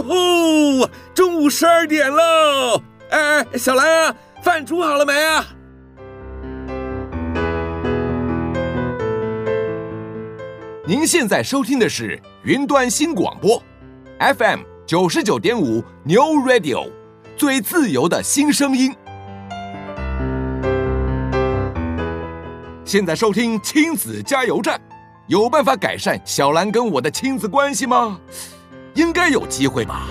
哟吼，中午十二点喽！哎，小兰啊，饭煮好了没啊？您现在收听的是云端新广播，FM 九十九点五 New Radio，最自由的新声音。现在收听亲子加油站，有办法改善小兰跟我的亲子关系吗？应该有机会吧。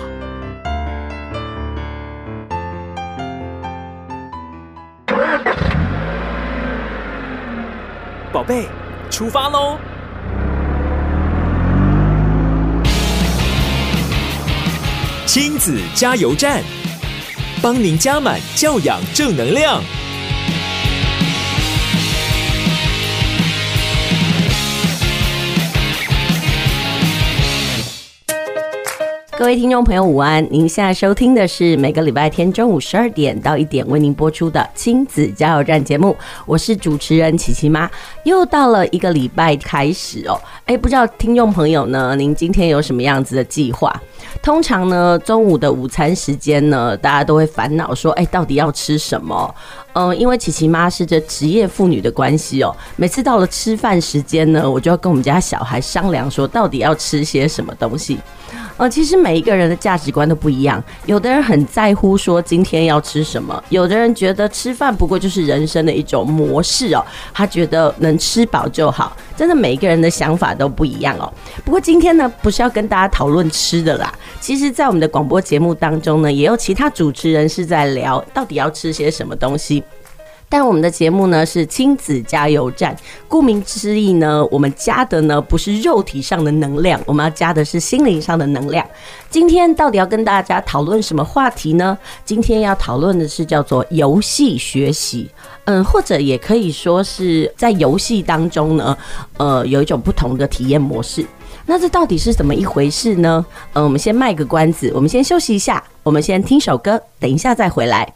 宝贝，出发喽！亲子加油站，帮您加满教养正能量。各位听众朋友，午安！您现在收听的是每个礼拜天中午十二点到一点为您播出的亲子加油站节目，我是主持人琪琪妈。又到了一个礼拜开始哦，哎，不知道听众朋友呢，您今天有什么样子的计划？通常呢，中午的午餐时间呢，大家都会烦恼说，哎，到底要吃什么？嗯，因为琪琪妈是这职业妇女的关系哦，每次到了吃饭时间呢，我就要跟我们家小孩商量说，到底要吃些什么东西。呃，其实每一个人的价值观都不一样，有的人很在乎说今天要吃什么，有的人觉得吃饭不过就是人生的一种模式哦，他觉得能吃饱就好。真的每一个人的想法都不一样哦。不过今天呢，不是要跟大家讨论吃的啦，其实，在我们的广播节目当中呢，也有其他主持人是在聊到底要吃些什么东西。但我们的节目呢是亲子加油站，顾名思义呢，我们加的呢不是肉体上的能量，我们要加的是心灵上的能量。今天到底要跟大家讨论什么话题呢？今天要讨论的是叫做游戏学习，嗯，或者也可以说是在游戏当中呢，呃，有一种不同的体验模式。那这到底是怎么一回事呢？嗯，我们先卖个关子，我们先休息一下，我们先听首歌，等一下再回来。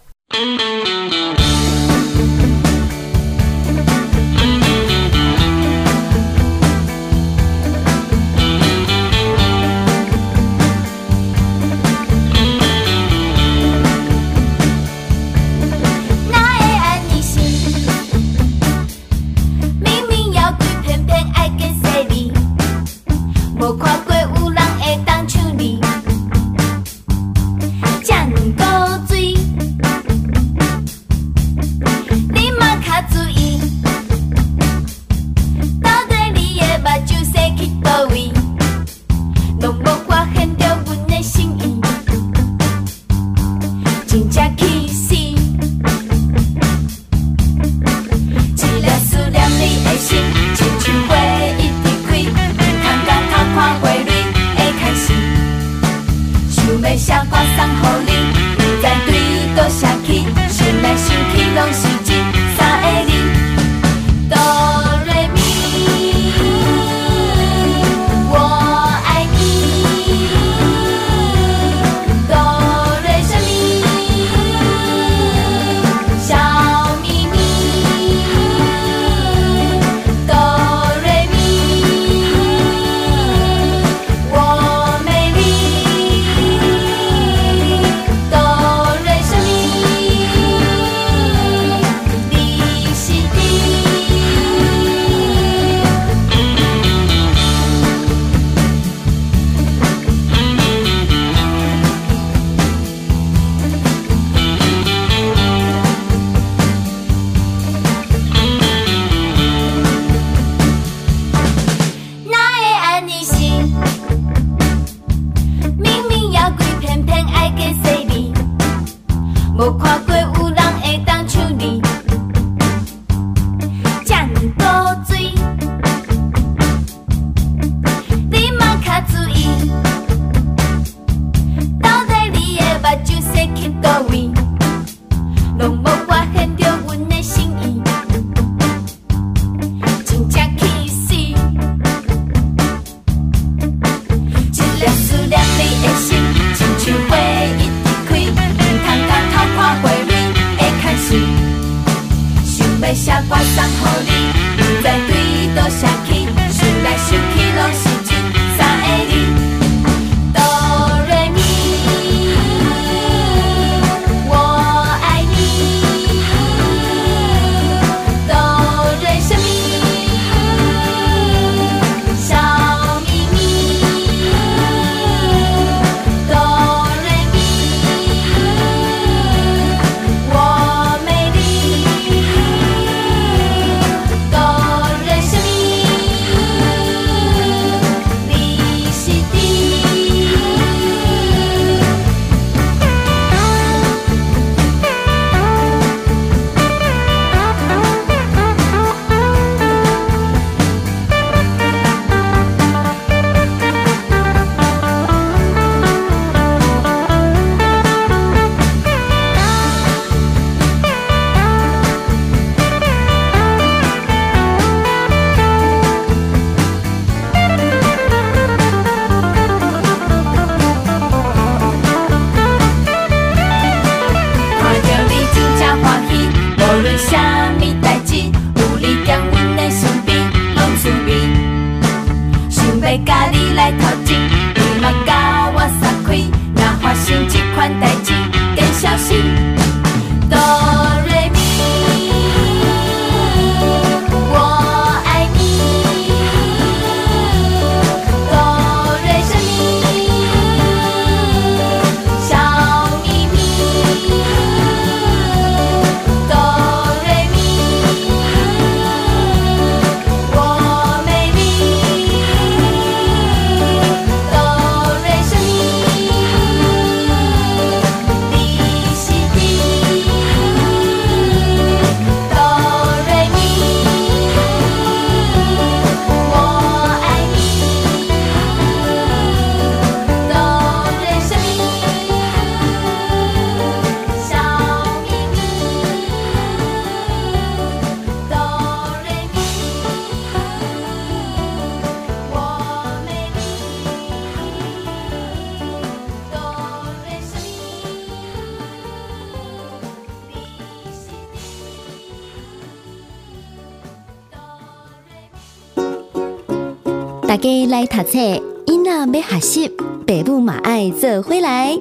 家来读册，囡仔要学习，爸母嘛爱做回来。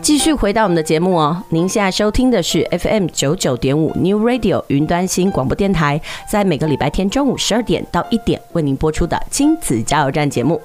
继续回到我们的节目哦，您现在收听的是 FM 九九点五 New Radio 云端新广播电台，在每个礼拜天中午十二点到一点为您播出的亲子加油站节目。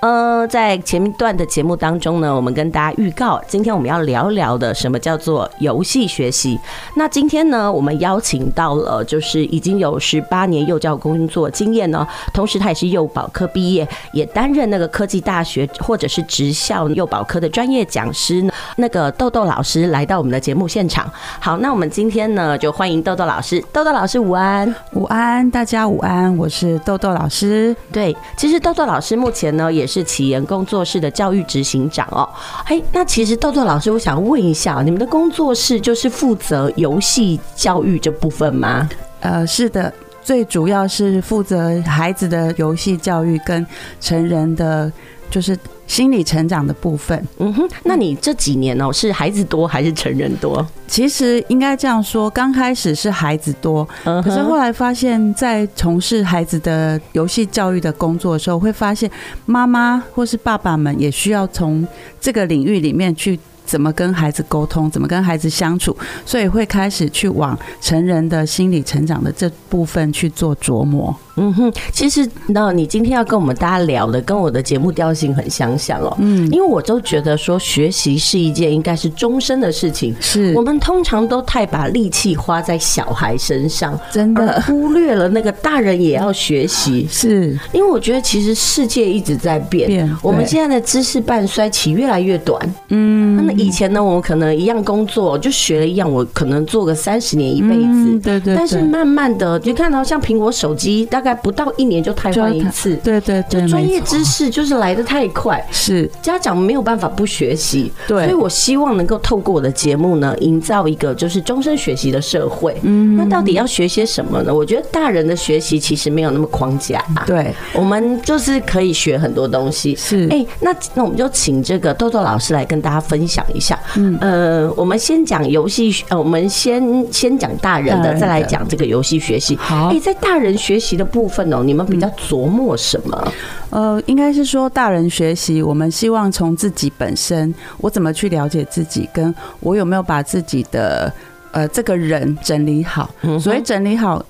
呃，在前一段的节目当中呢，我们跟大家预告，今天我们要聊一聊的什么叫做游戏学习。那今天呢，我们邀请到了就是已经有十八年幼教工作经验呢，同时他也是幼保科毕业，也担任那个科技大学或者是职校幼保科的专业讲师呢。那个豆豆老师来到我们的节目现场。好，那我们今天呢，就欢迎豆豆老师。豆豆老师午安，午安，大家午安，我是豆豆老师。对，其实豆豆老师目前前呢也是。启言工作室的教育执行长哦，嘿，那其实豆豆老师，我想问一下，你们的工作室就是负责游戏教育这部分吗？呃，是的，最主要是负责孩子的游戏教育跟成人的，就是。心理成长的部分，嗯哼，那你这几年哦，是孩子多还是成人多？其实应该这样说，刚开始是孩子多，可是后来发现，在从事孩子的游戏教育的工作的时候，会发现妈妈或是爸爸们也需要从这个领域里面去怎么跟孩子沟通，怎么跟孩子相处，所以会开始去往成人的心理成长的这部分去做琢磨。嗯哼，其实那你今天要跟我们大家聊的，跟我的节目调性很相像哦。嗯，因为我都觉得说学习是一件应该是终身的事情。是，我们通常都太把力气花在小孩身上，真的忽略了那个大人也要学习。是，因为我觉得其实世界一直在变，变，我们现在的知识半衰期越来越短。嗯，那以前呢，我们可能一样工作就学了一样，我可能做个三十年一辈子。嗯，对，对对。但是慢慢的就看到像苹果手机大。概不到一年就汰换一次，对对对，就专业知识就是来的太快，是家长没有办法不学习，对，所以我希望能够透过我的节目呢，营造一个就是终身学习的社会。嗯，那到底要学些什么呢？我觉得大人的学习其实没有那么框架，对，我们就是可以学很多东西。是，哎，那那我们就请这个豆豆老师来跟大家分享一下。嗯，呃，我们先讲游戏，呃，我们先先讲大人的，再来讲这个游戏学习。好，哎，在大人学习的。部分哦，你们比较琢磨什么？呃，应该是说大人学习，我们希望从自己本身，我怎么去了解自己，跟我有没有把自己的呃这个人整理好。所以整理好，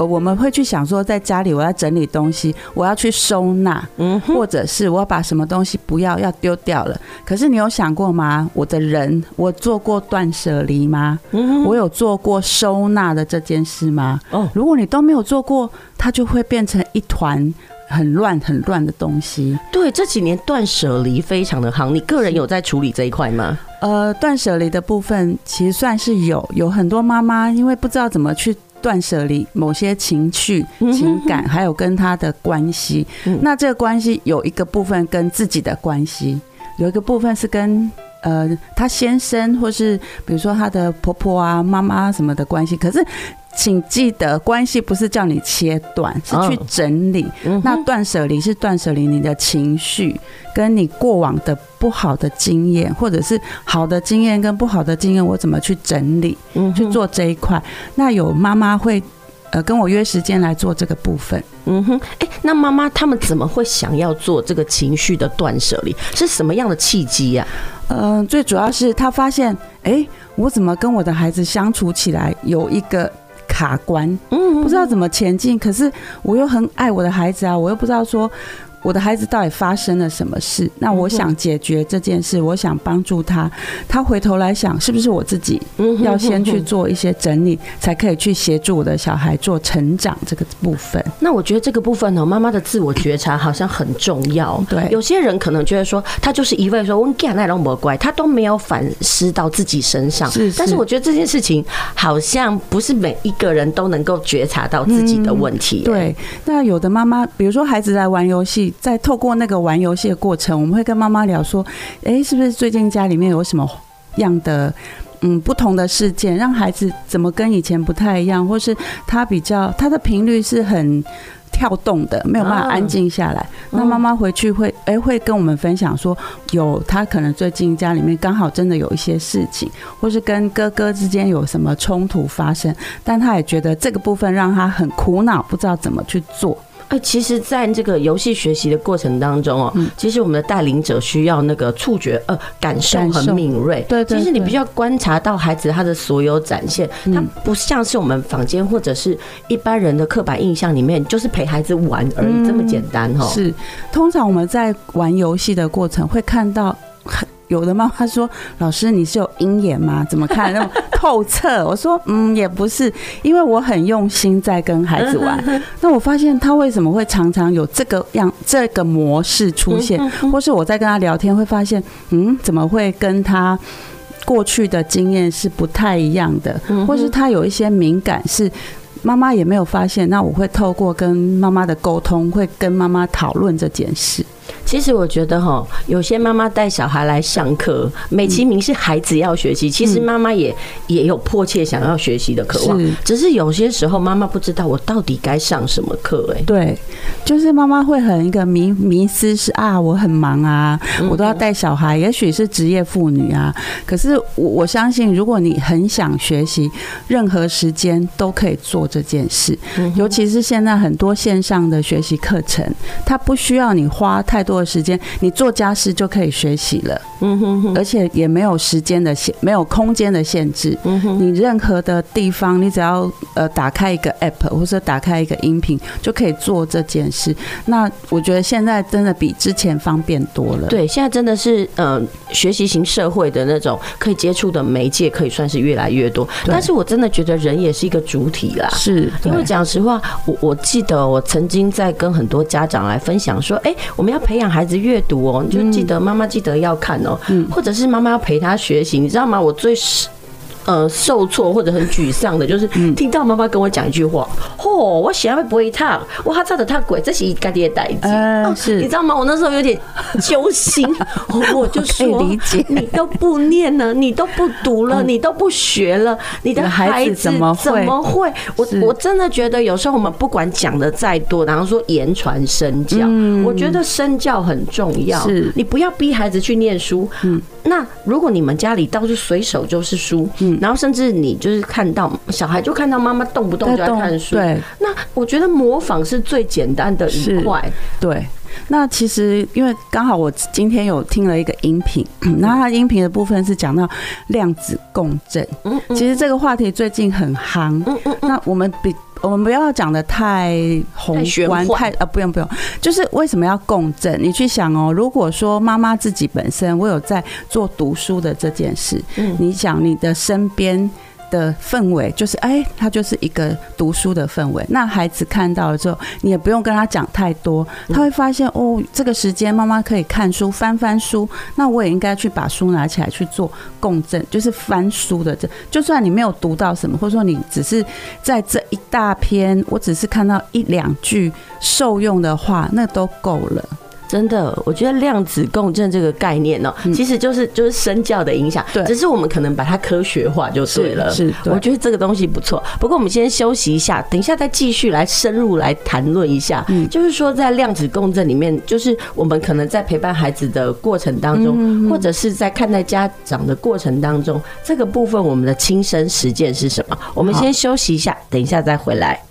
呃，我们会去想说，在家里我要整理东西，我要去收纳，嗯，或者是我要把什么东西不要要丢掉了。可是你有想过吗？我的人，我做过断舍离吗？嗯，我有做过收纳的这件事吗？哦，如果你都没有做过。它就会变成一团很乱、很乱的东西。对，这几年断舍离非常的夯，你个人有在处理这一块吗？呃，断舍离的部分其实算是有，有很多妈妈因为不知道怎么去断舍离某些情绪、情感，还有跟他的关系。那这个关系有一个部分跟自己的关系，有一个部分是跟。呃，他先生或是比如说他的婆婆啊、妈妈什么的关系，可是请记得，关系不是叫你切断，是去整理。嗯、那断舍离是断舍离你的情绪，跟你过往的不好的经验，或者是好的经验跟不好的经验，我怎么去整理，嗯、去做这一块。那有妈妈会呃跟我约时间来做这个部分。嗯哼，哎、欸，那妈妈他们怎么会想要做这个情绪的断舍离？是什么样的契机呀？嗯、呃，最主要是他发现，哎、欸，我怎么跟我的孩子相处起来有一个。卡关，嗯，不知道怎么前进，可是我又很爱我的孩子啊，我又不知道说。我的孩子到底发生了什么事？那我想解决这件事，我想帮助他。他回头来想，是不是我自己要先去做一些整理，才可以去协助我的小孩做成长这个部分？那我觉得这个部分呢，妈妈的自我觉察好像很重要。对，有些人可能觉得说，他就是一味说“我干那种魔怪”，他都没有反思到自己身上。是，但是我觉得这件事情好像不是每一个人都能够觉察到自己的问题。对，那有的妈妈，比如说孩子来玩游戏。在透过那个玩游戏的过程，我们会跟妈妈聊说：“哎，是不是最近家里面有什么样的嗯不同的事件，让孩子怎么跟以前不太一样，或是他比较他的频率是很跳动的，没有办法安静下来？”那妈妈回去会哎会跟我们分享说，有他可能最近家里面刚好真的有一些事情，或是跟哥哥之间有什么冲突发生，但他也觉得这个部分让他很苦恼，不知道怎么去做。哎，其实，在这个游戏学习的过程当中哦，其实我们的带领者需要那个触觉呃感受很敏锐。对，其实你必须要观察到孩子他的所有展现，他不像是我们坊间或者是一般人的刻板印象里面，就是陪孩子玩而已这么简单哈。是，通常我们在玩游戏的过程会看到很。有的妈妈说：“老师，你是有鹰眼吗？怎么看那么透彻？”我说：“嗯，也不是，因为我很用心在跟孩子玩。那我发现他为什么会常常有这个样这个模式出现，或是我在跟他聊天会发现，嗯，怎么会跟他过去的经验是不太一样的，或是他有一些敏感是妈妈也没有发现。那我会透过跟妈妈的沟通，会跟妈妈讨论这件事。”其实我觉得哈，有些妈妈带小孩来上课，美其名是孩子要学习，其实妈妈也也有迫切想要学习的渴望，只是有些时候妈妈不知道我到底该上什么课哎。对，就是妈妈会很一个迷迷思是啊，我很忙啊，我都要带小孩，也许是职业妇女啊，可是我我相信，如果你很想学习，任何时间都可以做这件事，尤其是现在很多线上的学习课程，它不需要你花太。太时间，你做家事就可以学习了。嗯哼哼，而且也没有时间的限，没有空间的限制。嗯哼，你任何的地方，你只要呃打开一个 app 或者打开一个音频，就可以做这件事。那我觉得现在真的比之前方便多了。对，现在真的是呃学习型社会的那种可以接触的媒介，可以算是越来越多。但是我真的觉得人也是一个主体啦。是，因为讲实话，我我记得我曾经在跟很多家长来分享说，哎，我们要。培养孩子阅读哦，你就记得妈妈记得要看哦，或者是妈妈要陪他学习，你知道吗？我最是。呃，受挫或者很沮丧的，就是听到妈妈跟我讲一句话：“嚯、哦，我现在不会烫，我还照的烫鬼，这是家爹的代志。”是，你知道吗？我那时候有点揪心，我就说：“理解，你都不念了，你都不读了，你都不学了，你的孩子怎么怎？么会我我真的觉得，有时候我们不管讲的再多，然后说言传身教，我觉得身教很重要。是，你不要逼孩子去念书。嗯，那如果你们家里倒是随手就是书，嗯。然后甚至你就是看到小孩就看到妈妈动不动就在看书，对，那我觉得模仿是最简单的一块。对，那其实因为刚好我今天有听了一个音频，那它音频的部分是讲到量子共振。嗯，其实这个话题最近很夯。嗯嗯，那我们比。我们不要讲的太宏观，太呃，不用不用，就是为什么要共振？你去想哦，如果说妈妈自己本身，我有在做读书的这件事，嗯，你想你的身边。的氛围就是，哎，他就是一个读书的氛围。那孩子看到了之后，你也不用跟他讲太多，他会发现哦，这个时间妈妈可以看书，翻翻书。那我也应该去把书拿起来去做共振，就是翻书的这。就算你没有读到什么，或者说你只是在这一大篇，我只是看到一两句受用的话，那都够了。真的，我觉得量子共振这个概念呢、喔，其实就是就是身教的影响，对，只是我们可能把它科学化就对了。是，我觉得这个东西不错。不过我们先休息一下，等一下再继续来深入来谈论一下。嗯，就是说在量子共振里面，就是我们可能在陪伴孩子的过程当中，或者是在看待家长的过程当中，这个部分我们的亲身实践是什么？我们先休息一下，等一下再回来。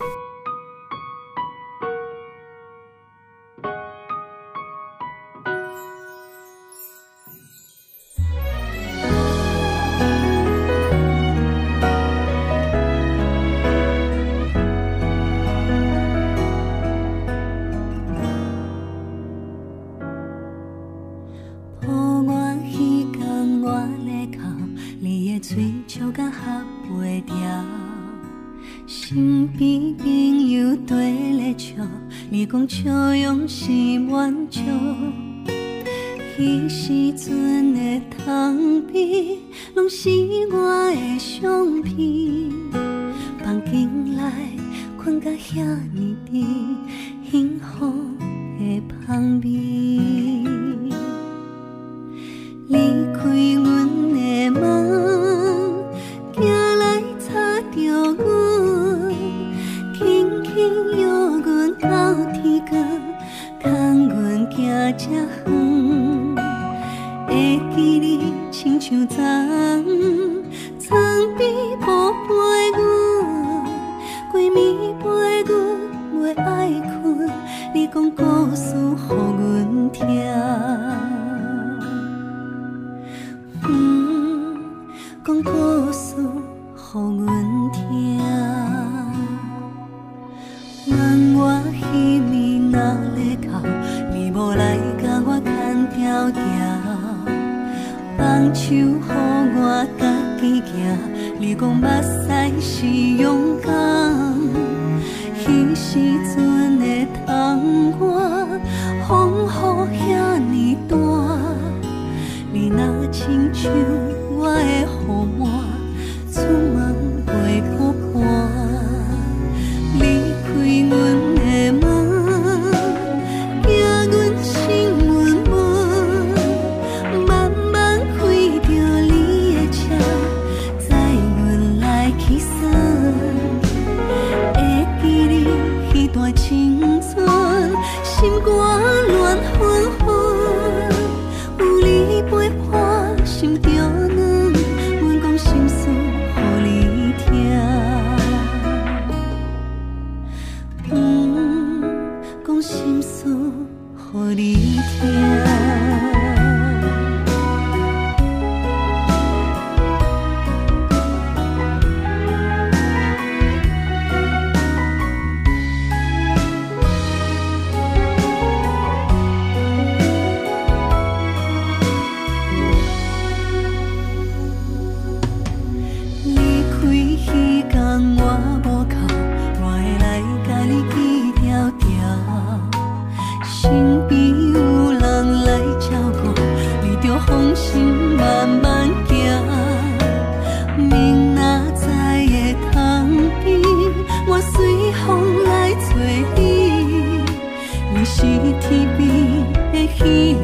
手，予我家己行。你讲目屎是勇敢，彼时阵的窗外，风雨遐大，你若亲像我的。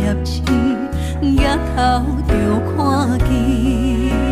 日时，头着看见。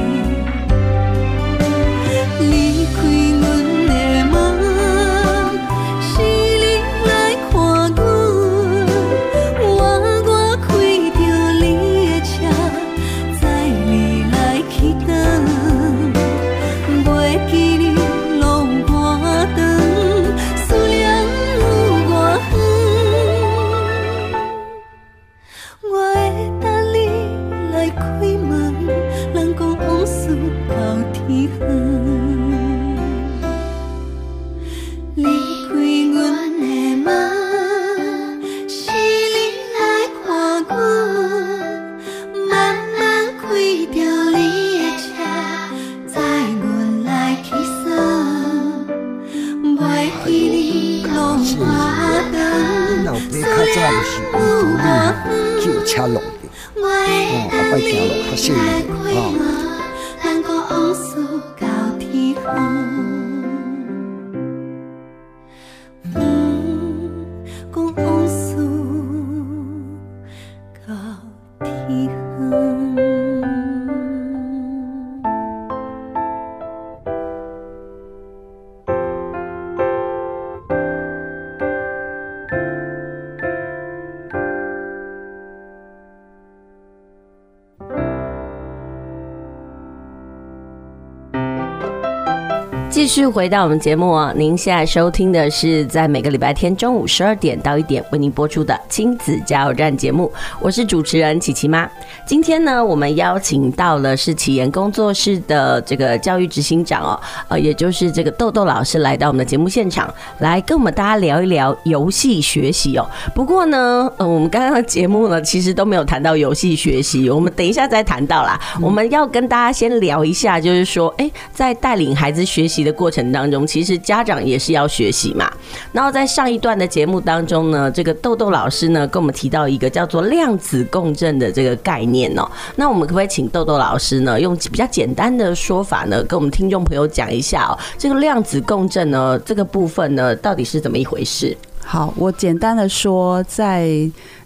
续回到我们节目哦，您现在收听的是在每个礼拜天中午十二点到一点为您播出的亲子加油站节目，我是主持人琪琪妈。今天呢，我们邀请到了是启言工作室的这个教育执行长哦，呃，也就是这个豆豆老师来到我们的节目现场，来跟我们大家聊一聊游戏学习哦。不过呢，呃，我们刚刚的节目呢，其实都没有谈到游戏学习，我们等一下再谈到啦。我们要跟大家先聊一下，就是说，哎，在带领孩子学习。的过过程当中，其实家长也是要学习嘛。然后在上一段的节目当中呢，这个豆豆老师呢跟我们提到一个叫做量子共振的这个概念哦。那我们可不可以请豆豆老师呢，用比较简单的说法呢，跟我们听众朋友讲一下哦，这个量子共振呢这个部分呢到底是怎么一回事？好，我简单的说，在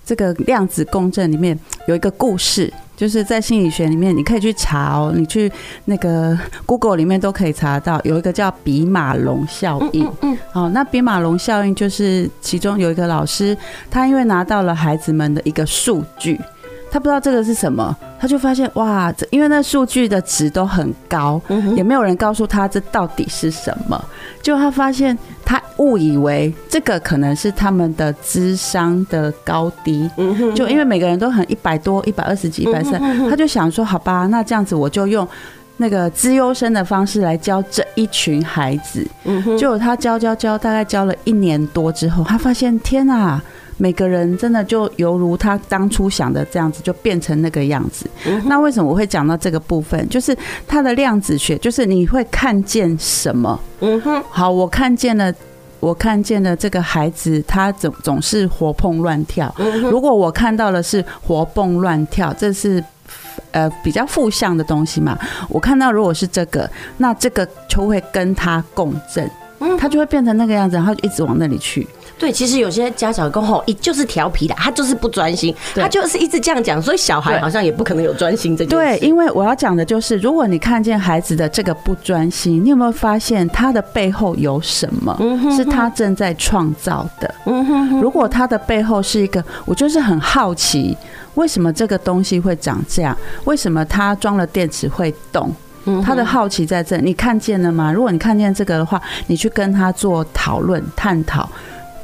这个量子共振里面有一个故事。就是在心理学里面，你可以去查哦，你去那个 Google 里面都可以查到，有一个叫比马龙效应。嗯，好，那比马龙效应就是其中有一个老师，他因为拿到了孩子们的一个数据。他不知道这个是什么，他就发现哇，这因为那数据的值都很高，也没有人告诉他这到底是什么。就他发现，他误以为这个可能是他们的智商的高低。就因为每个人都很一百多、一百二十几、一百三，他就想说，好吧，那这样子我就用那个资优生的方式来教这一群孩子。就他教教教，大概教了一年多之后，他发现，天啊！每个人真的就犹如他当初想的这样子，就变成那个样子。那为什么我会讲到这个部分？就是他的量子学，就是你会看见什么？嗯哼。好，我看见了，我看见了这个孩子，他总总是活蹦乱跳。如果我看到的是活蹦乱跳，这是呃比较负向的东西嘛。我看到如果是这个，那这个就会跟他共振，他就会变成那个样子，然后就一直往那里去。对，其实有些家长跟吼，一就是调皮的，他就是不专心，他就是一直这样讲，所以小孩好像也不可能有专心这件事。对，因为我要讲的就是，如果你看见孩子的这个不专心，你有没有发现他的背后有什么？是他正在创造的。如果他的背后是一个，我就是很好奇，为什么这个东西会长这样？为什么他装了电池会动？他的好奇在这，你看见了吗？如果你看见这个的话，你去跟他做讨论、探讨。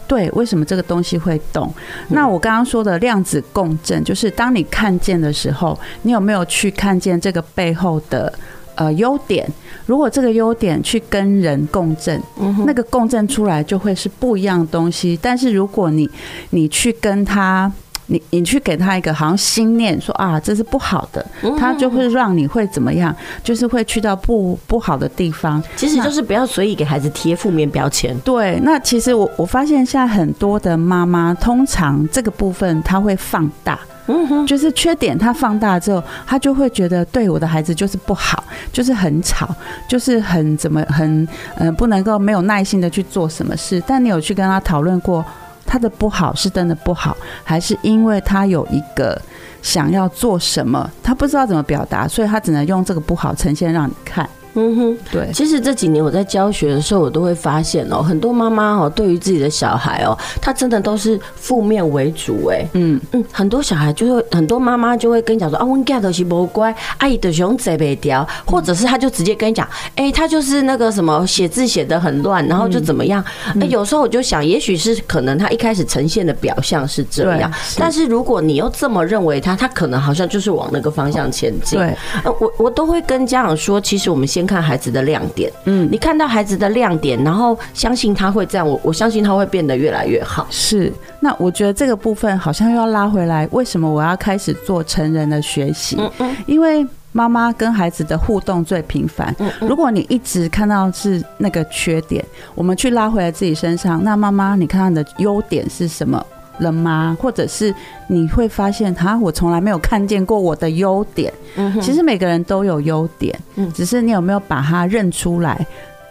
对，为什么这个东西会动？那我刚刚说的量子共振，就是当你看见的时候，你有没有去看见这个背后的呃优点？如果这个优点去跟人共振，那个共振出来就会是不一样的东西。但是如果你你去跟他。你你去给他一个好像心念说啊，这是不好的，他就会让你会怎么样？就是会去到不不好的地方。其实就是不要随意给孩子贴负面标签。对，那其实我我发现现在很多的妈妈，通常这个部分他会放大，嗯哼，就是缺点他放大之后，他就会觉得对我的孩子就是不好，就是很吵，就是很怎么很嗯不能够没有耐心的去做什么事。但你有去跟他讨论过？他的不好是真的不好，还是因为他有一个想要做什么，他不知道怎么表达，所以他只能用这个不好呈现让你看。嗯哼，对。其实这几年我在教学的时候，我都会发现哦，很多妈妈哦，对于自己的小孩哦，他真的都是负面为主哎。嗯嗯，很多小孩就会，很多妈妈就会跟你讲说啊，我家都是不乖，阿姨的熊嘴被叼，或者是他就直接跟你讲，哎，他就是那个什么写字写的很乱，然后就怎么样。哎，有时候我就想，也许是可能他一开始呈现的表象是这样，但是如果你又这么认为他，他可能好像就是往那个方向前进。对，我我都会跟家长说，其实我们先。看孩子的亮点，嗯，你看到孩子的亮点，然后相信他会这样，我我相信他会变得越来越好。是，那我觉得这个部分好像又要拉回来，为什么我要开始做成人的学习？嗯嗯，因为妈妈跟孩子的互动最频繁。如果你一直看到是那个缺点，我们去拉回来自己身上，那妈妈，你看到你的优点是什么？了吗？或者是你会发现，哈，我从来没有看见过我的优点。嗯，其实每个人都有优点，嗯，只是你有没有把它认出来。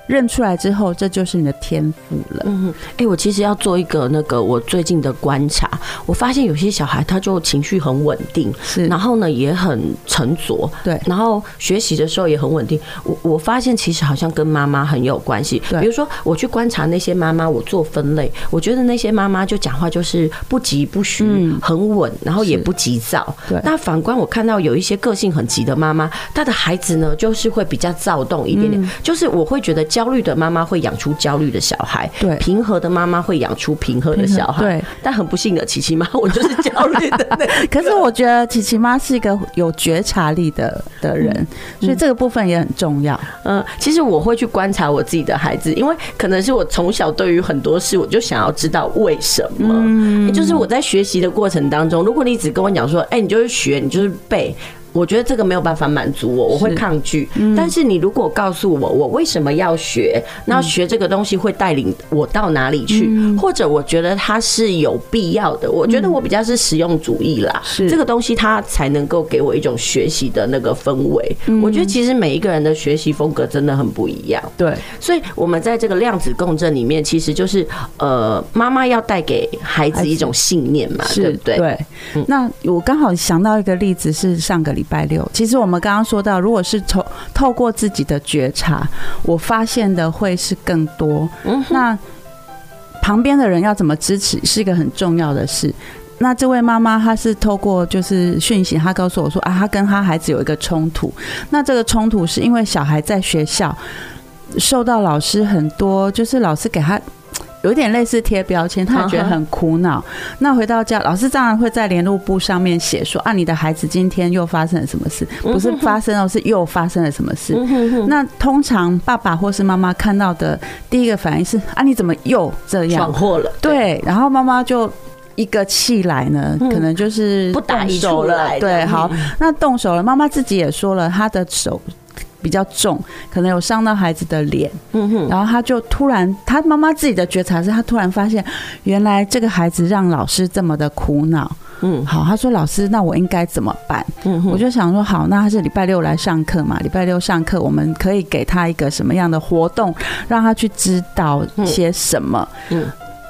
认出来之后，这就是你的天赋了。嗯哼，哎，我其实要做一个那个我最近的观察，我发现有些小孩他就情绪很稳定，是，然后呢也很沉着，对，然后学习的时候也很稳定。我我发现其实好像跟妈妈很有关系。对，比如说我去观察那些妈妈，我做分类，我觉得那些妈妈就讲话就是不急不徐，很稳，然后也不急躁。对，那反观我看到有一些个性很急的妈妈，她的孩子呢就是会比较躁动一点点，就是我会觉得。焦虑的妈妈会养出焦虑的小孩，对平和的妈妈会养出平和的小孩，对。但很不幸的，琪琪妈，我就是焦虑的那个。可是我觉得琪琪妈是一个有觉察力的的人，嗯、所以这个部分也很重要。嗯，其实我会去观察我自己的孩子，因为可能是我从小对于很多事，我就想要知道为什么。嗯，也就是我在学习的过程当中，如果你只跟我讲说，哎，你就是学，你就是背。我觉得这个没有办法满足我，我会抗拒。嗯、但是你如果告诉我，我为什么要学，那学这个东西会带领我到哪里去，嗯、或者我觉得它是有必要的。我觉得我比较是实用主义啦，是这个东西它才能够给我一种学习的那个氛围。我觉得其实每一个人的学习风格真的很不一样。对，所以我们在这个量子共振里面，其实就是呃，妈妈要带给孩子一种信念嘛，对不对？对。那我刚好想到一个例子是上个礼。礼拜六，其实我们刚刚说到，如果是透透过自己的觉察，我发现的会是更多。嗯，那旁边的人要怎么支持，是一个很重要的事。那这位妈妈她是透过就是讯息，她告诉我说啊，她跟她孩子有一个冲突。那这个冲突是因为小孩在学校受到老师很多，就是老师给他。有点类似贴标签，他也觉得很苦恼。那回到家，老师当然会在联络簿上面写说：“啊，你的孩子今天又发生了什么事？不是发生了，是又发生了什么事？”那通常爸爸或是妈妈看到的第一个反应是：“啊，你怎么又这样？闯祸了？”对，然后妈妈就一个气来呢，可能就是不打一处来。对，好，那动手了。妈妈自己也说了，她的手。比较重，可能有伤到孩子的脸，嗯哼，然后他就突然，他妈妈自己的觉察是，他突然发现，原来这个孩子让老师这么的苦恼，嗯，好，他说老师，那我应该怎么办？嗯哼，我就想说，好，那他是礼拜六来上课嘛，礼拜六上课，我们可以给他一个什么样的活动，让他去知道些什么？嗯，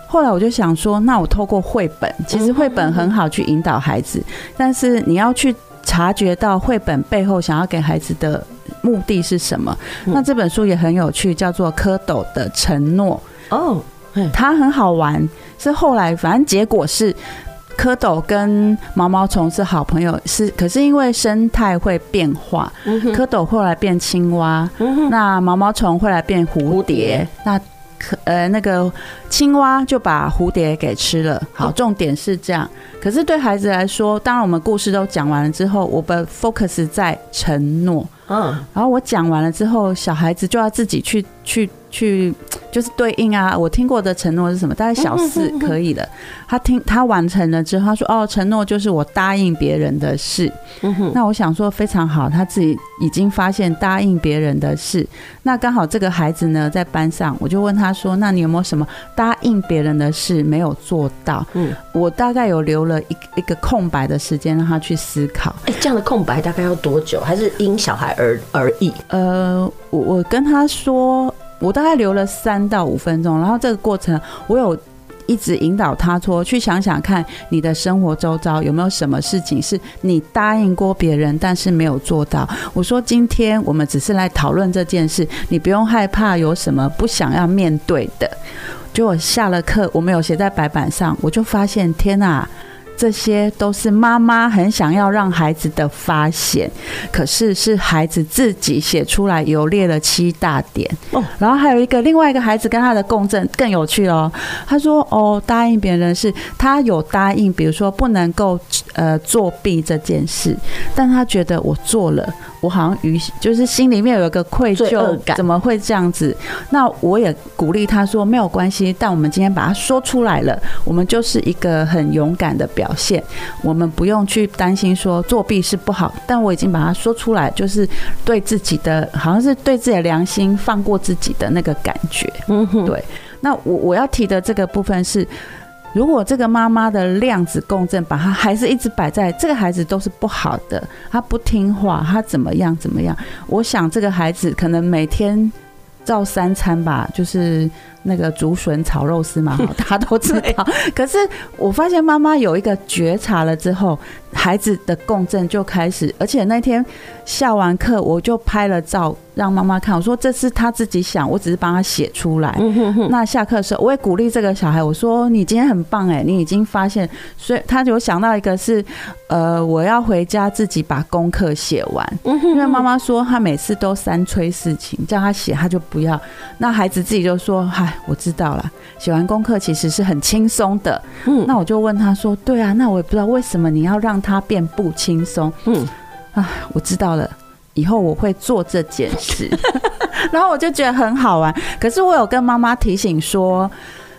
后来我就想说，那我透过绘本，其实绘本很好去引导孩子，但是你要去察觉到绘本背后想要给孩子的。目的是什么？那这本书也很有趣，叫做《蝌蚪的承诺》哦，它很好玩。是后来，反正结果是，蝌蚪跟毛毛虫是好朋友，是可是因为生态会变化，蝌蚪后来变青蛙，那毛毛虫后来变蝴蝶，那。呃，那个青蛙就把蝴蝶给吃了。好，重点是这样。可是对孩子来说，当然我们故事都讲完了之后，我们 focus 在承诺。嗯，然后我讲完了之后，小孩子就要自己去去。去就是对应啊，我听过的承诺是什么？大概小四可以了。他听他完成了之后，他说：“哦，承诺就是我答应别人的事。”那我想说非常好，他自己已经发现答应别人的事。那刚好这个孩子呢，在班上，我就问他说：“那你有没有什么答应别人的事没有做到？”嗯，我大概有留了一一个空白的时间让他去思考。哎，这样的空白大概要多久？还是因小孩而而异？呃，我我跟他说。我大概留了三到五分钟，然后这个过程我有一直引导他说，去想想看你的生活周遭有没有什么事情是你答应过别人，但是没有做到。我说今天我们只是来讨论这件事，你不用害怕有什么不想要面对的。就我下了课，我没有写在白板上，我就发现天哪！这些都是妈妈很想要让孩子的发现，可是是孩子自己写出来，有列了七大点哦。然后还有一个另外一个孩子跟他的共振更有趣哦。他说：“哦，答应别人是他有答应，比如说不能够呃作弊这件事，但他觉得我做了。”我好像于就是心里面有一个愧疚感，怎么会这样子？那我也鼓励他说没有关系，但我们今天把它说出来了，我们就是一个很勇敢的表现。我们不用去担心说作弊是不好，但我已经把它说出来，就是对自己的，好像是对自己的良心放过自己的那个感觉。嗯哼，对。那我我要提的这个部分是。如果这个妈妈的量子共振把它还是一直摆在这个孩子都是不好的，他不听话，他怎么样怎么样？我想这个孩子可能每天照三餐吧，就是那个竹笋炒肉丝嘛，他都知道。可是我发现妈妈有一个觉察了之后，孩子的共振就开始，而且那天下完课我就拍了照。让妈妈看，我说这是他自己想，我只是帮他写出来。那下课的时候，我也鼓励这个小孩，我说你今天很棒哎，你已经发现，所以他就想到一个是，呃，我要回家自己把功课写完，因为妈妈说他每次都三催四请，叫他写他就不要。那孩子自己就说，嗨，我知道了，写完功课其实是很轻松的。嗯，那我就问他说，对啊，那我也不知道为什么你要让他变不轻松。嗯，啊，我知道了。以后我会做这件事，然后我就觉得很好玩。可是我有跟妈妈提醒说，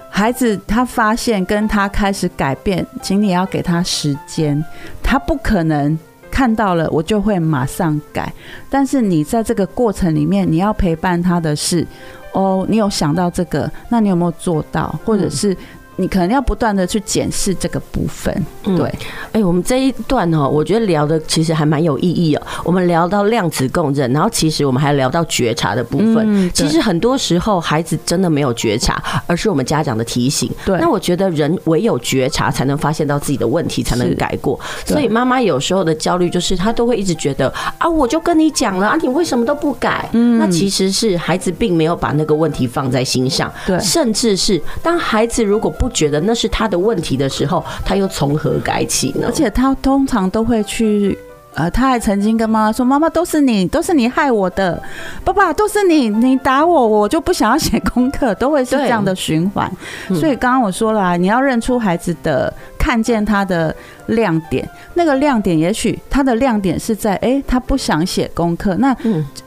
孩子他发现跟他开始改变，请你要给他时间，他不可能看到了我就会马上改。但是你在这个过程里面，你要陪伴他的是，哦，你有想到这个，那你有没有做到，或者是？你可能要不断的去检视这个部分，对。哎、欸，我们这一段哦，我觉得聊的其实还蛮有意义哦。我们聊到量子共振，然后其实我们还聊到觉察的部分。嗯、其实很多时候孩子真的没有觉察，而是我们家长的提醒。对。那我觉得人唯有觉察，才能发现到自己的问题，才能改过。所以妈妈有时候的焦虑就是，她都会一直觉得啊，我就跟你讲了啊，你为什么都不改？嗯。那其实是孩子并没有把那个问题放在心上。对。甚至是当孩子如果不觉得那是他的问题的时候，他又从何改起呢？而且他通常都会去，呃，他还曾经跟妈妈说：“妈妈都是你，都是你害我的，爸爸都是你，你打我，我就不想要写功课，都会是这样的循环。”所以刚刚我说了，你要认出孩子的。看见他的亮点，那个亮点，也许他的亮点是在，哎，他不想写功课。那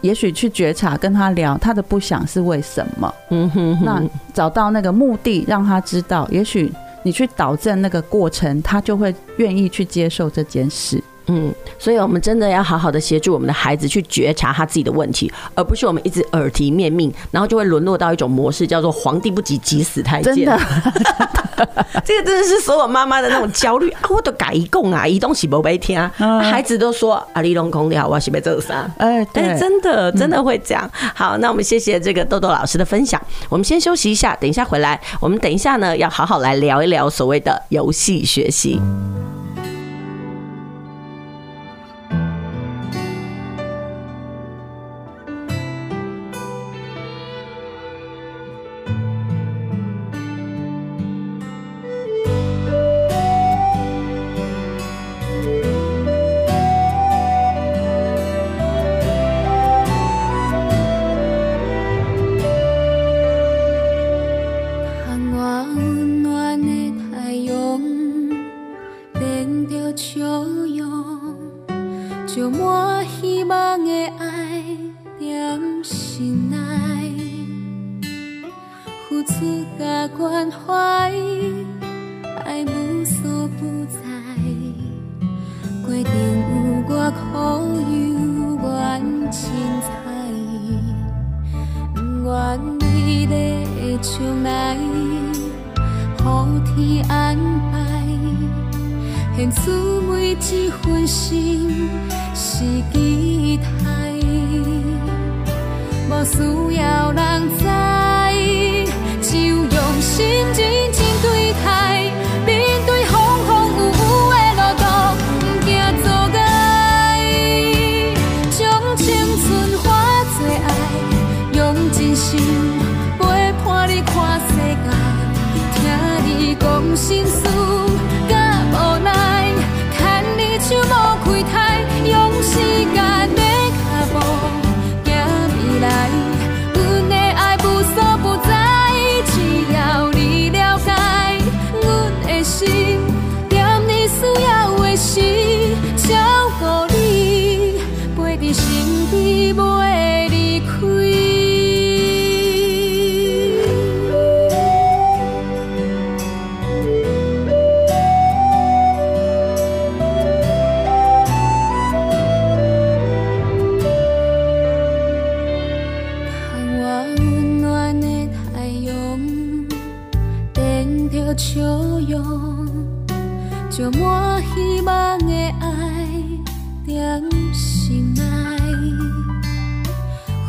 也许去觉察，跟他聊他的不想是为什么。嗯哼，那找到那个目的，让他知道，也许你去导正那个过程，他就会愿意去接受这件事。嗯，所以我们真的要好好的协助我们的孩子去觉察他自己的问题，而不是我们一直耳提面命，然后就会沦落到一种模式，叫做“皇帝不急急死太监”。真的，这个真的是所有妈妈的那种焦虑啊！我都改一共啊，移动洗不被听啊，孩子都说啊，你拢空调，我是被这啥？哎，对，真的真的会这样。好，那我们谢谢这个豆豆老师的分享。我们先休息一下，等一下回来，我们等一下呢要好好来聊一聊所谓的游戏学习。就满希望的爱念心内，付出甲关怀，爱无所不在，过程有我可有我精彩，不愿美丽的将来，好天安排。献出每一份心。是期待，无需要人知，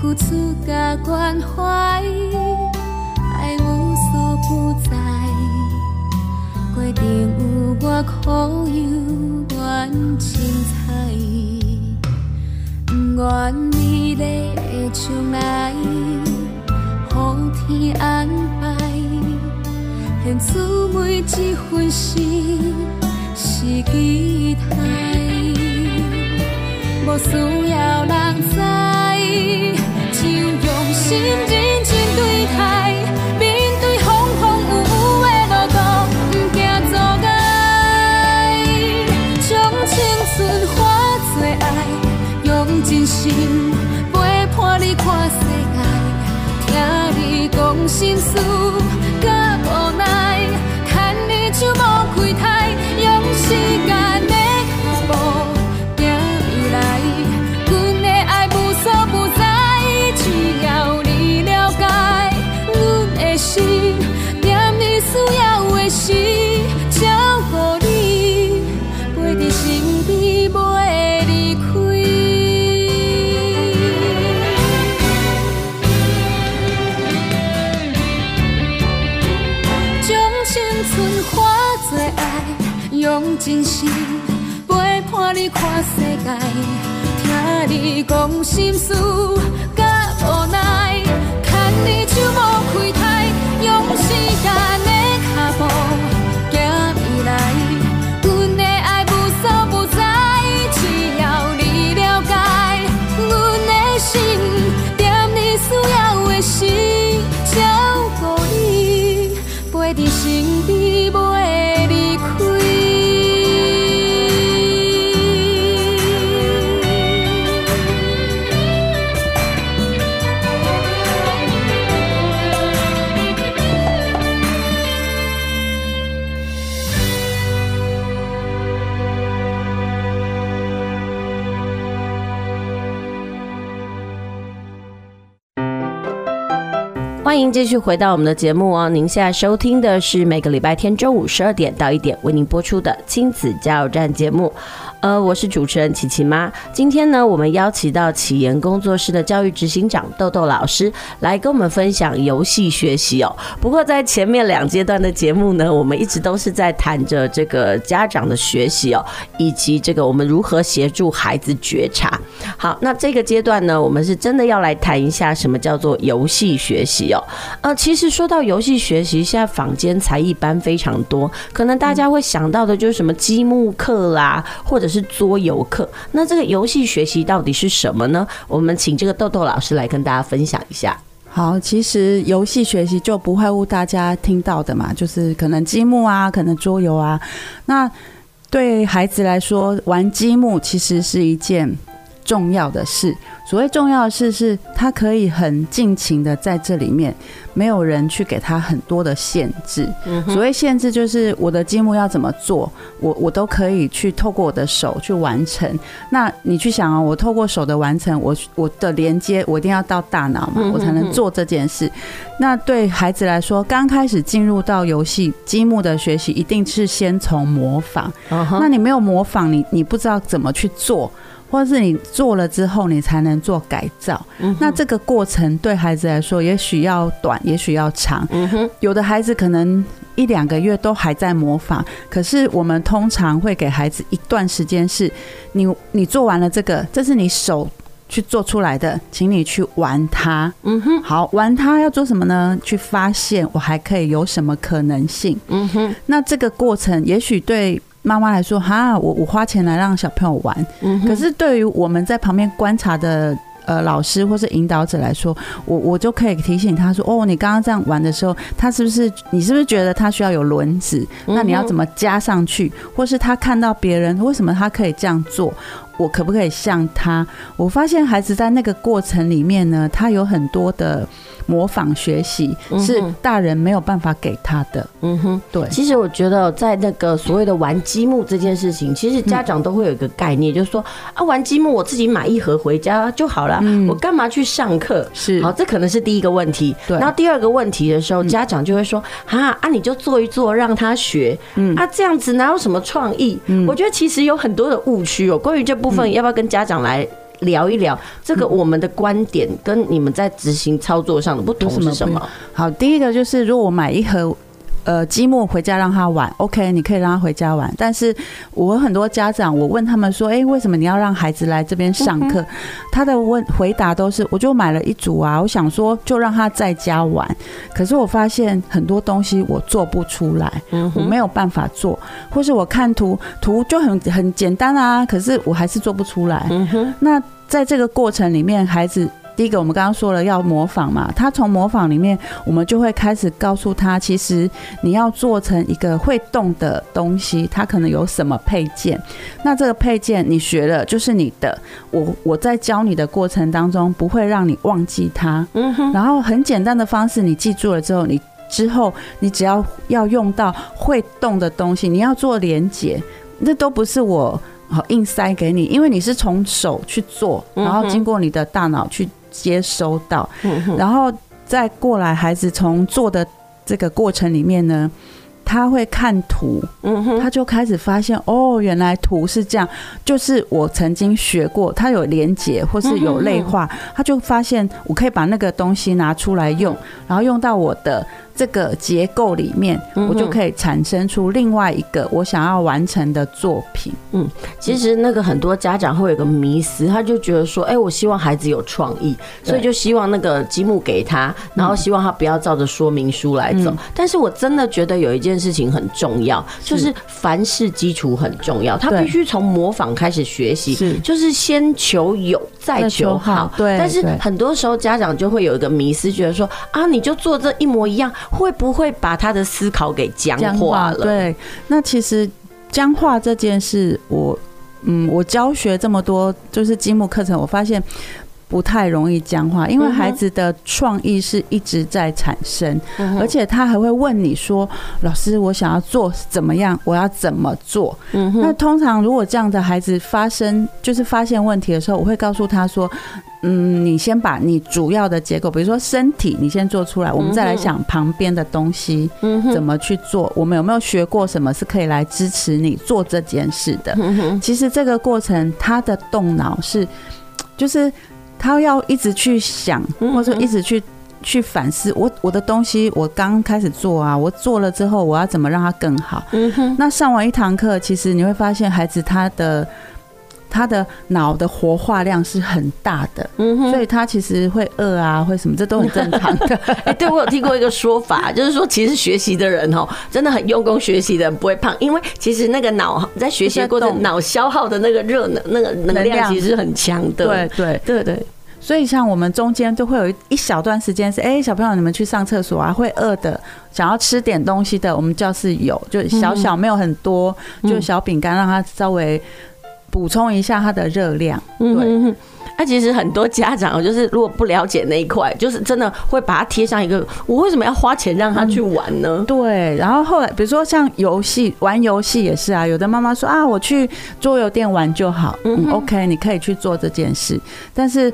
付出甲关怀，爱无所不在，过程有我苦又愿精彩，不愿美丽的将来，好天安排，献出每一份心是期待，无需要人知。用心认真对待，面对风风雨雨的路途，不惊阻碍，将青春化做爱，用真心陪伴你看世界。听你讲心事，搁无奈牵你手，无悔叹。听你讲心事，继续回到我们的节目哦！您现在收听的是每个礼拜天中午十二点到一点为您播出的亲子加油站节目。呃，我是主持人琪琪妈。今天呢，我们邀请到启言工作室的教育执行长豆豆老师来跟我们分享游戏学习哦。不过在前面两阶段的节目呢，我们一直都是在谈着这个家长的学习哦，以及这个我们如何协助孩子觉察。好，那这个阶段呢，我们是真的要来谈一下什么叫做游戏学习哦。呃，其实说到游戏学习，现在坊间才艺班非常多，可能大家会想到的就是什么积木课啦，或者是桌游课，那这个游戏学习到底是什么呢？我们请这个豆豆老师来跟大家分享一下。好，其实游戏学习就不外乎大家听到的嘛，就是可能积木啊，可能桌游啊。那对孩子来说，玩积木其实是一件重要的事。所谓重要的事，是他可以很尽情的在这里面，没有人去给他很多的限制。所谓限制，就是我的积木要怎么做，我我都可以去透过我的手去完成。那你去想啊，我透过手的完成，我我的连接，我一定要到大脑嘛，我才能做这件事。那对孩子来说，刚开始进入到游戏积木的学习，一定是先从模仿。那你没有模仿，你你不知道怎么去做。或者是你做了之后，你才能做改造。嗯、那这个过程对孩子来说，也许要短，也许要长。嗯哼，有的孩子可能一两个月都还在模仿，可是我们通常会给孩子一段时间，是你你做完了这个，这是你手去做出来的，请你去玩它。嗯哼，好，玩它要做什么呢？去发现我还可以有什么可能性。嗯哼，那这个过程也许对。妈妈来说：“哈，我我花钱来让小朋友玩，嗯、可是对于我们在旁边观察的呃老师或是引导者来说，我我就可以提醒他说：哦，你刚刚这样玩的时候，他是不是你是不是觉得他需要有轮子？那你要怎么加上去？或是他看到别人为什么他可以这样做？我可不可以像他？我发现孩子在那个过程里面呢，他有很多的。”模仿学习是大人没有办法给他的。嗯哼，对。其实我觉得，在那个所谓的玩积木这件事情，其实家长都会有一个概念，就是说啊，玩积木我自己买一盒回家就好了，我干嘛去上课？是，好，这可能是第一个问题。对。然后第二个问题的时候，家长就会说啊啊，你就做一做，让他学。嗯。啊，这样子哪有什么创意？嗯。我觉得其实有很多的误区哦。关于这部分，要不要跟家长来？聊一聊这个我们的观点跟你们在执行操作上的不同是什么？好，第一个就是如果我买一盒呃，积木回家让他玩，OK，你可以让他回家玩。但是我很多家长，我问他们说，哎、欸，为什么你要让孩子来这边上课？他的问回答都是，我就买了一组啊，我想说就让他在家玩。可是我发现很多东西我做不出来，我没有办法做，或是我看图图就很很简单啊，可是我还是做不出来。那在这个过程里面，孩子。第一个，我们刚刚说了要模仿嘛，他从模仿里面，我们就会开始告诉他，其实你要做成一个会动的东西，它可能有什么配件。那这个配件你学了就是你的，我我在教你的过程当中不会让你忘记它。嗯哼。然后很简单的方式，你记住了之后，你之后你只要要用到会动的东西，你要做连接，那都不是我好硬塞给你，因为你是从手去做，然后经过你的大脑去。接收到，然后再过来，孩子从做的这个过程里面呢，他会看图，他就开始发现哦，原来图是这样，就是我曾经学过，他有连结或是有类化，他就发现我可以把那个东西拿出来用，然后用到我的。这个结构里面，我就可以产生出另外一个我想要完成的作品。嗯，其实那个很多家长会有个迷思，他就觉得说，哎，我希望孩子有创意，所以就希望那个积木给他，然后希望他不要照着说明书来走。但是我真的觉得有一件事情很重要，就是凡事基础很重要，他必须从模仿开始学习，就是先求有，再求好。对，但是很多时候家长就会有一个迷思，觉得说，啊，你就做这一模一样。会不会把他的思考给僵化了？对，那其实僵化这件事，我嗯，我教学这么多就是积木课程，我发现不太容易僵化，因为孩子的创意是一直在产生，而且他还会问你说：“老师，我想要做怎么样？我要怎么做？”那通常如果这样的孩子发生就是发现问题的时候，我会告诉他说。嗯，你先把你主要的结构，比如说身体，你先做出来，我们再来想旁边的东西怎么去做。我们有没有学过什么是可以来支持你做这件事的？其实这个过程，他的动脑是，就是他要一直去想，或者说一直去去反思。我我的东西，我刚开始做啊，我做了之后，我要怎么让它更好？那上完一堂课，其实你会发现，孩子他的。他的脑的活化量是很大的，嗯哼，所以他其实会饿啊，会什么，这都很正常的。哎，对，我有听过一个说法，就是说，其实学习的人哦，真的很用功学习的人不会胖，因为其实那个脑在学习过程脑消耗的那个热能、那个能量其实是很强的。对对对对，所以像我们中间就会有一小段时间是，哎，小朋友你们去上厕所啊，会饿的，想要吃点东西的，我们教室有，就小小没有很多，就小饼干让他稍微。补充一下它的热量，对。嗯，那其实很多家长就是如果不了解那一块，就是真的会把它贴上一个，我为什么要花钱让他去玩呢？对。然后后来，比如说像游戏，玩游戏也是啊。有的妈妈说啊，我去桌游店玩就好。嗯，OK，你可以去做这件事，但是。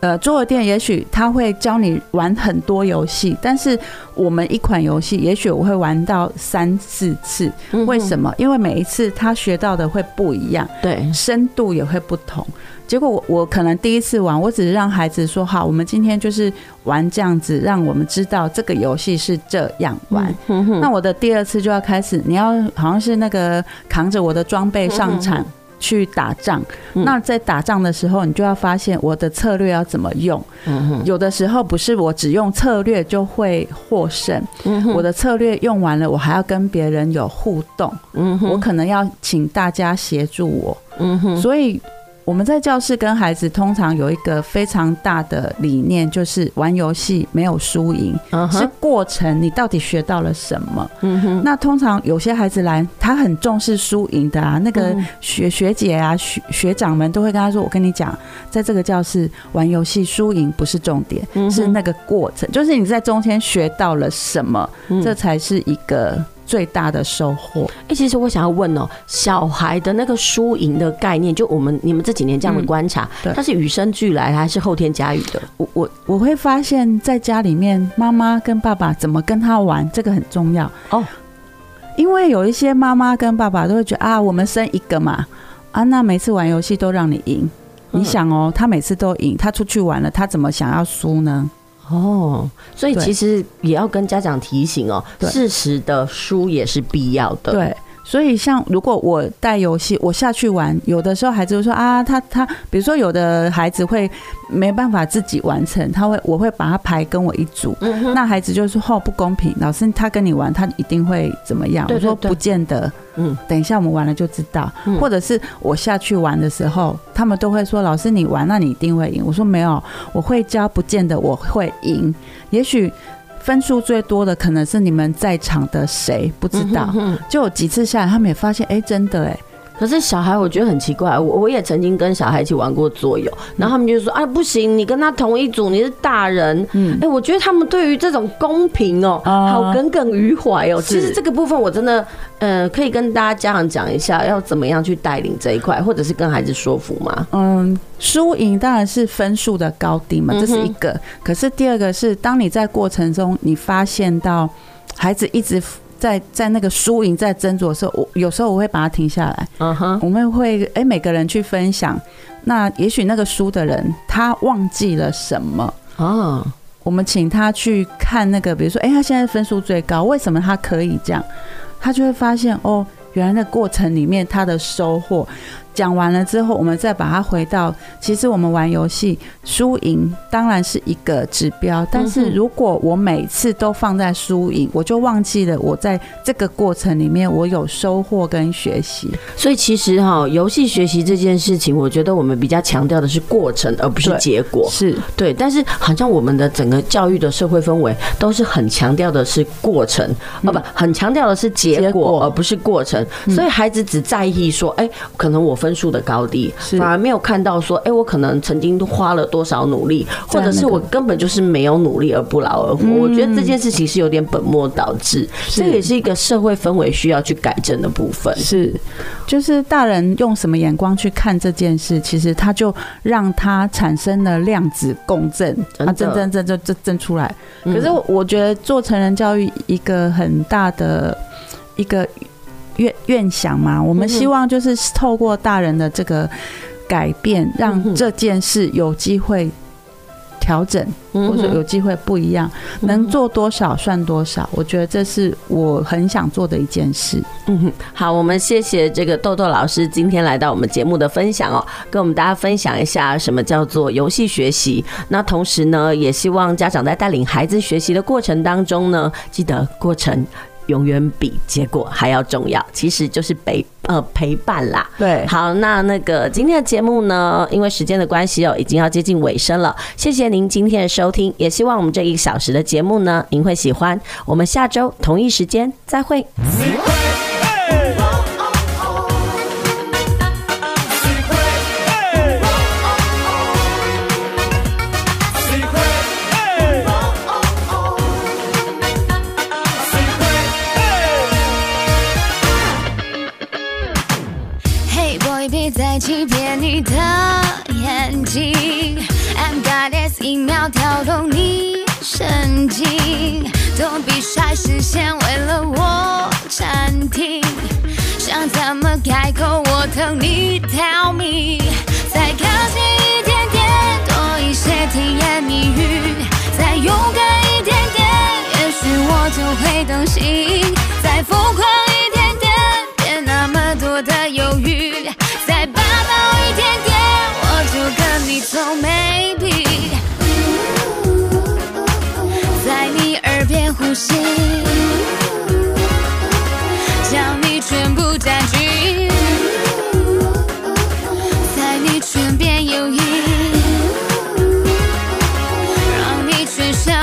呃，桌游店也许他会教你玩很多游戏，但是我们一款游戏，也许我会玩到三四次。为什么？因为每一次他学到的会不一样，对，深度也会不同。结果我我可能第一次玩，我只是让孩子说好，我们今天就是玩这样子，让我们知道这个游戏是这样玩。那我的第二次就要开始，你要好像是那个扛着我的装备上场。去打仗，那在打仗的时候，你就要发现我的策略要怎么用。有的时候不是我只用策略就会获胜，我的策略用完了，我还要跟别人有互动。我可能要请大家协助我。所以。我们在教室跟孩子通常有一个非常大的理念，就是玩游戏没有输赢，是过程。你到底学到了什么？那通常有些孩子来，他很重视输赢的啊。那个学学姐啊、学学长们都会跟他说：“我跟你讲，在这个教室玩游戏输赢不是重点，是那个过程，就是你在中间学到了什么，这才是一个。”最大的收获。哎，其实我想要问哦，小孩的那个输赢的概念，就我们你们这几年这样的观察，他是与生俱来还是后天加语的？我我我会发现，在家里面，妈妈跟爸爸怎么跟他玩，这个很重要哦。因为有一些妈妈跟爸爸都会觉得啊，我们生一个嘛，啊，那每次玩游戏都让你赢。你想哦，他每次都赢，他出去玩了，他怎么想要输呢？哦，所以其实也要跟家长提醒哦，对适时的输也是必要的。对。所以，像如果我带游戏，我下去玩，有的时候孩子会说啊，他他，比如说有的孩子会没办法自己完成，他会我会把他排跟我一组，嗯那孩子就说哦不公平，老师他跟你玩，他一定会怎么样？我说不见得，嗯，等一下我们玩了就知道，嗯或者是我下去玩的时候，他们都会说老师你玩，那你一定会赢。我说没有，我会教，不见得我会赢，也许。分数最多的可能是你们在场的谁不知道，就有几次下来，他们也发现，哎，真的哎，可是小孩我觉得很奇怪，我我也曾经跟小孩一起玩过桌游，然后他们就说：“哎，不行，你跟他同一组，你是大人。”嗯，哎，我觉得他们对于这种公平哦，啊好耿耿于怀哦。其实这个部分我真的，呃，可以跟大家家长讲一下，要怎么样去带领这一块，或者是跟孩子说服吗？嗯，输赢当然是分数的高低嘛，这是一个。可是第二个是，当你在过程中，你发现到孩子一直在在那个输赢在斟酌的时候，我有时候我会把它停下来，嗯哼，我们会哎、每个人去分享。那也许那个输的人他忘记了什么，哦，我们请他去看那个，比如说，哎、他现在分数最高，为什么他可以这样？他就会发现哦，原来那过程里面他的收获。讲完了之后，我们再把它回到，其实我们玩游戏输赢当然是一个指标，但是如果我每次都放在输赢，我就忘记了我在这个过程里面我有收获跟学习。所以其实哈，游戏学习这件事情，我觉得我们比较强调的是过程，而不是结果。是对，但是好像我们的整个教育的社会氛围都是很强调的是过程，啊不，很强调的是结结果果，而不是过程。所以孩子只在意说，哎，可能我分数的高低，反而没有看到说，哎，我可能曾经都花了多少努力，或者是我根本就是没有努力而不劳而获。我觉得这件事情是有点本末倒置，这也是一个社会氛围需要去改正的部分。是，就是大人用什么眼光去看这件事，其实他就让他产生了量子共振，啊，震震震就震震出来。可是我觉得做成人教育一个很大的一个。愿愿想嘛，我们希望就是透过大人的这个改变，让这件事有机会调整，或者有机会不一样，能做多少算多少。我觉得这是我很想做的一件事。嗯哼，好，我们谢谢这个豆豆老师今天来到我们节目的分享哦，跟我们大家分享一下什么叫做游戏学习。那同时呢，也希望家长在带领孩子学习的过程当中呢，记得过程。永远比结果还要重要，其实就是陪呃陪伴啦。对，好，那那个今天的节目呢，因为时间的关系哦，已经要接近尾声了。谢谢您今天的收听，也希望我们这一个小时的节目呢，您会喜欢。我们下周同一时间再会。，I'm goddess，一秒跳动你神经，Don't be shy，视线为了我暂停，想怎么开口，我等你 tell me，再靠近一点点，多一些甜言蜜语，再勇敢一点点，也许我就会动心，再疯狂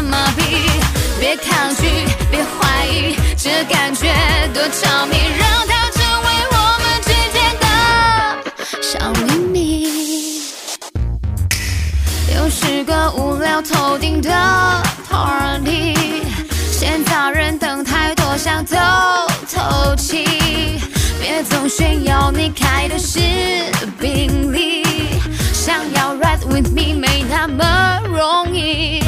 麻痹，别抗拒，别怀疑，这感觉多着迷，让它成为我们之间的。小秘密，又是个无聊透顶的 party，现在人等太多，想透透气，别总炫耀你开的是宾利，想要 ride with me 没那么容易，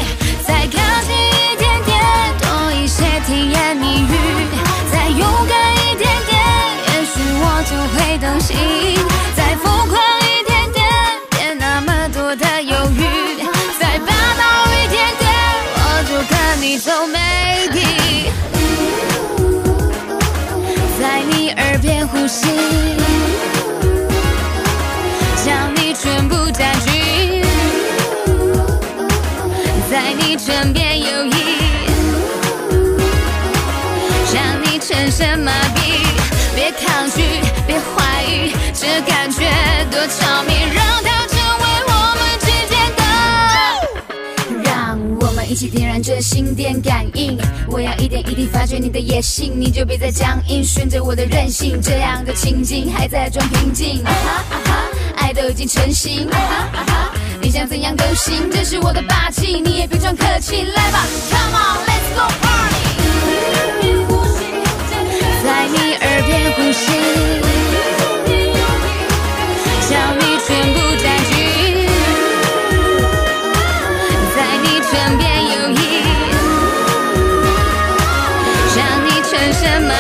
甜言蜜语，再勇敢一点点，也许我就会动心。再疯狂一点点，别那么多的犹豫。再霸道一点点，我就跟你走。你全身麻痹，别抗拒，别怀疑，这感觉多着迷，让它成为我们之间的，让我们一起点燃这心电感应。我要一点一滴发掘你的野性，你就别再僵硬，顺着我的任性，这样的情景还在装平静。啊哈啊哈，爱都已经成型。啊哈啊哈，你想怎样都行，这是我的霸气，你也别装客气，来吧，Come on，Let's go party。在你耳边呼吸，向你全部占据，在你身边游移，让你全身麻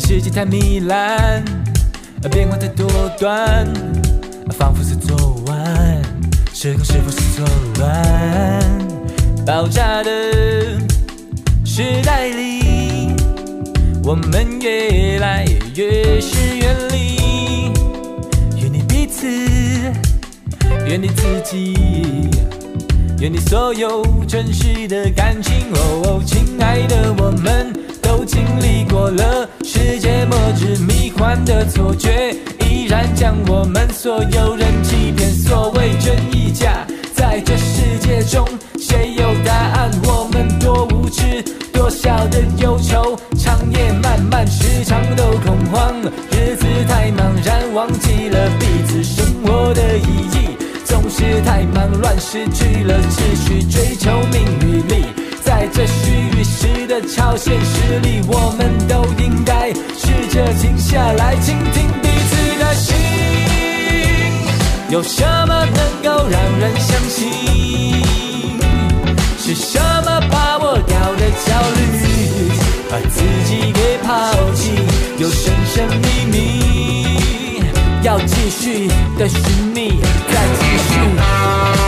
世界太糜烂，变化太多端，仿佛是昨晚，时空是否是错乱？爆炸的时代里，我们越来越是远离，远离彼此。远离自己，远离所有真实的感情。哦，亲爱的，我们都经历过了世界末日，迷幻的错觉依然将我们所有人欺骗。所谓真亦假，在这世界中，谁有答案？我们多无知，多少的忧愁，长夜漫漫，时常都恐慌，日子太茫然，忘记了彼此生活的意义。总是太忙乱，失去了秩序，追求名与利。在这虚的超现实里，我们都应该试着停下来，倾听彼此的心。有什么能够让人相信？是什么把我掉的焦虑，把自己给抛弃？有神神秘秘，要继续的寻觅。再继续。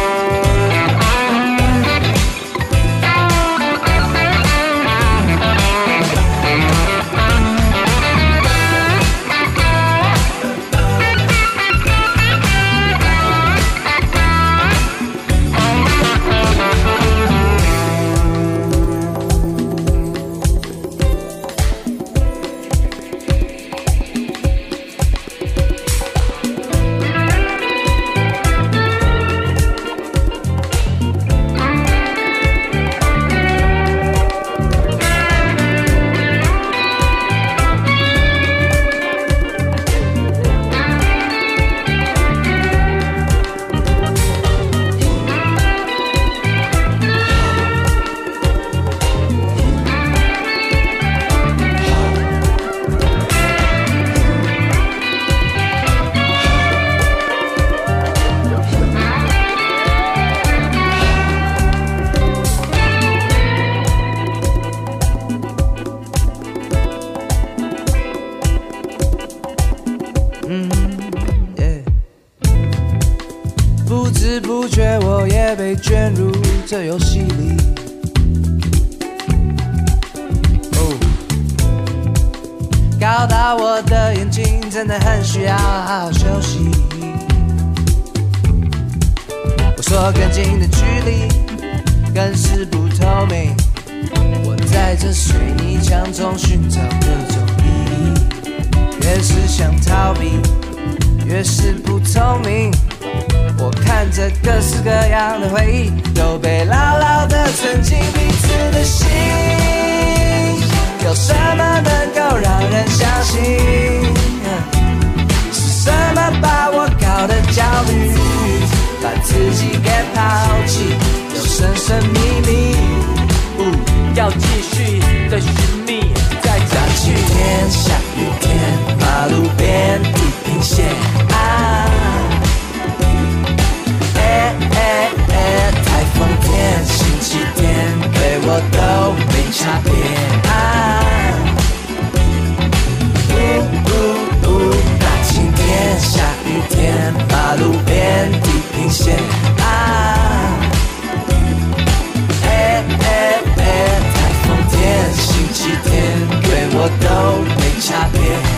不知不觉，我也被卷入这游戏里。哦，搞到我的眼睛真的很需要好好休息。我说更近的距离，更是不透明。我在这水泥墙中寻找各种，越是想逃避，越是不聪明。我看着各式各样的回忆，都被牢牢的存进彼此的心。有什么能够让人相信？是什么把我搞得焦虑，把自己给抛弃？有神神秘秘，要继续的。马路边，地平线，啊，哎哎哎，台风天、星期天对我都没差别，啊，呜呜呜，大晴天、下雨天，马路边，地平线，啊，哎哎哎，台风天、星期天对我都没差别。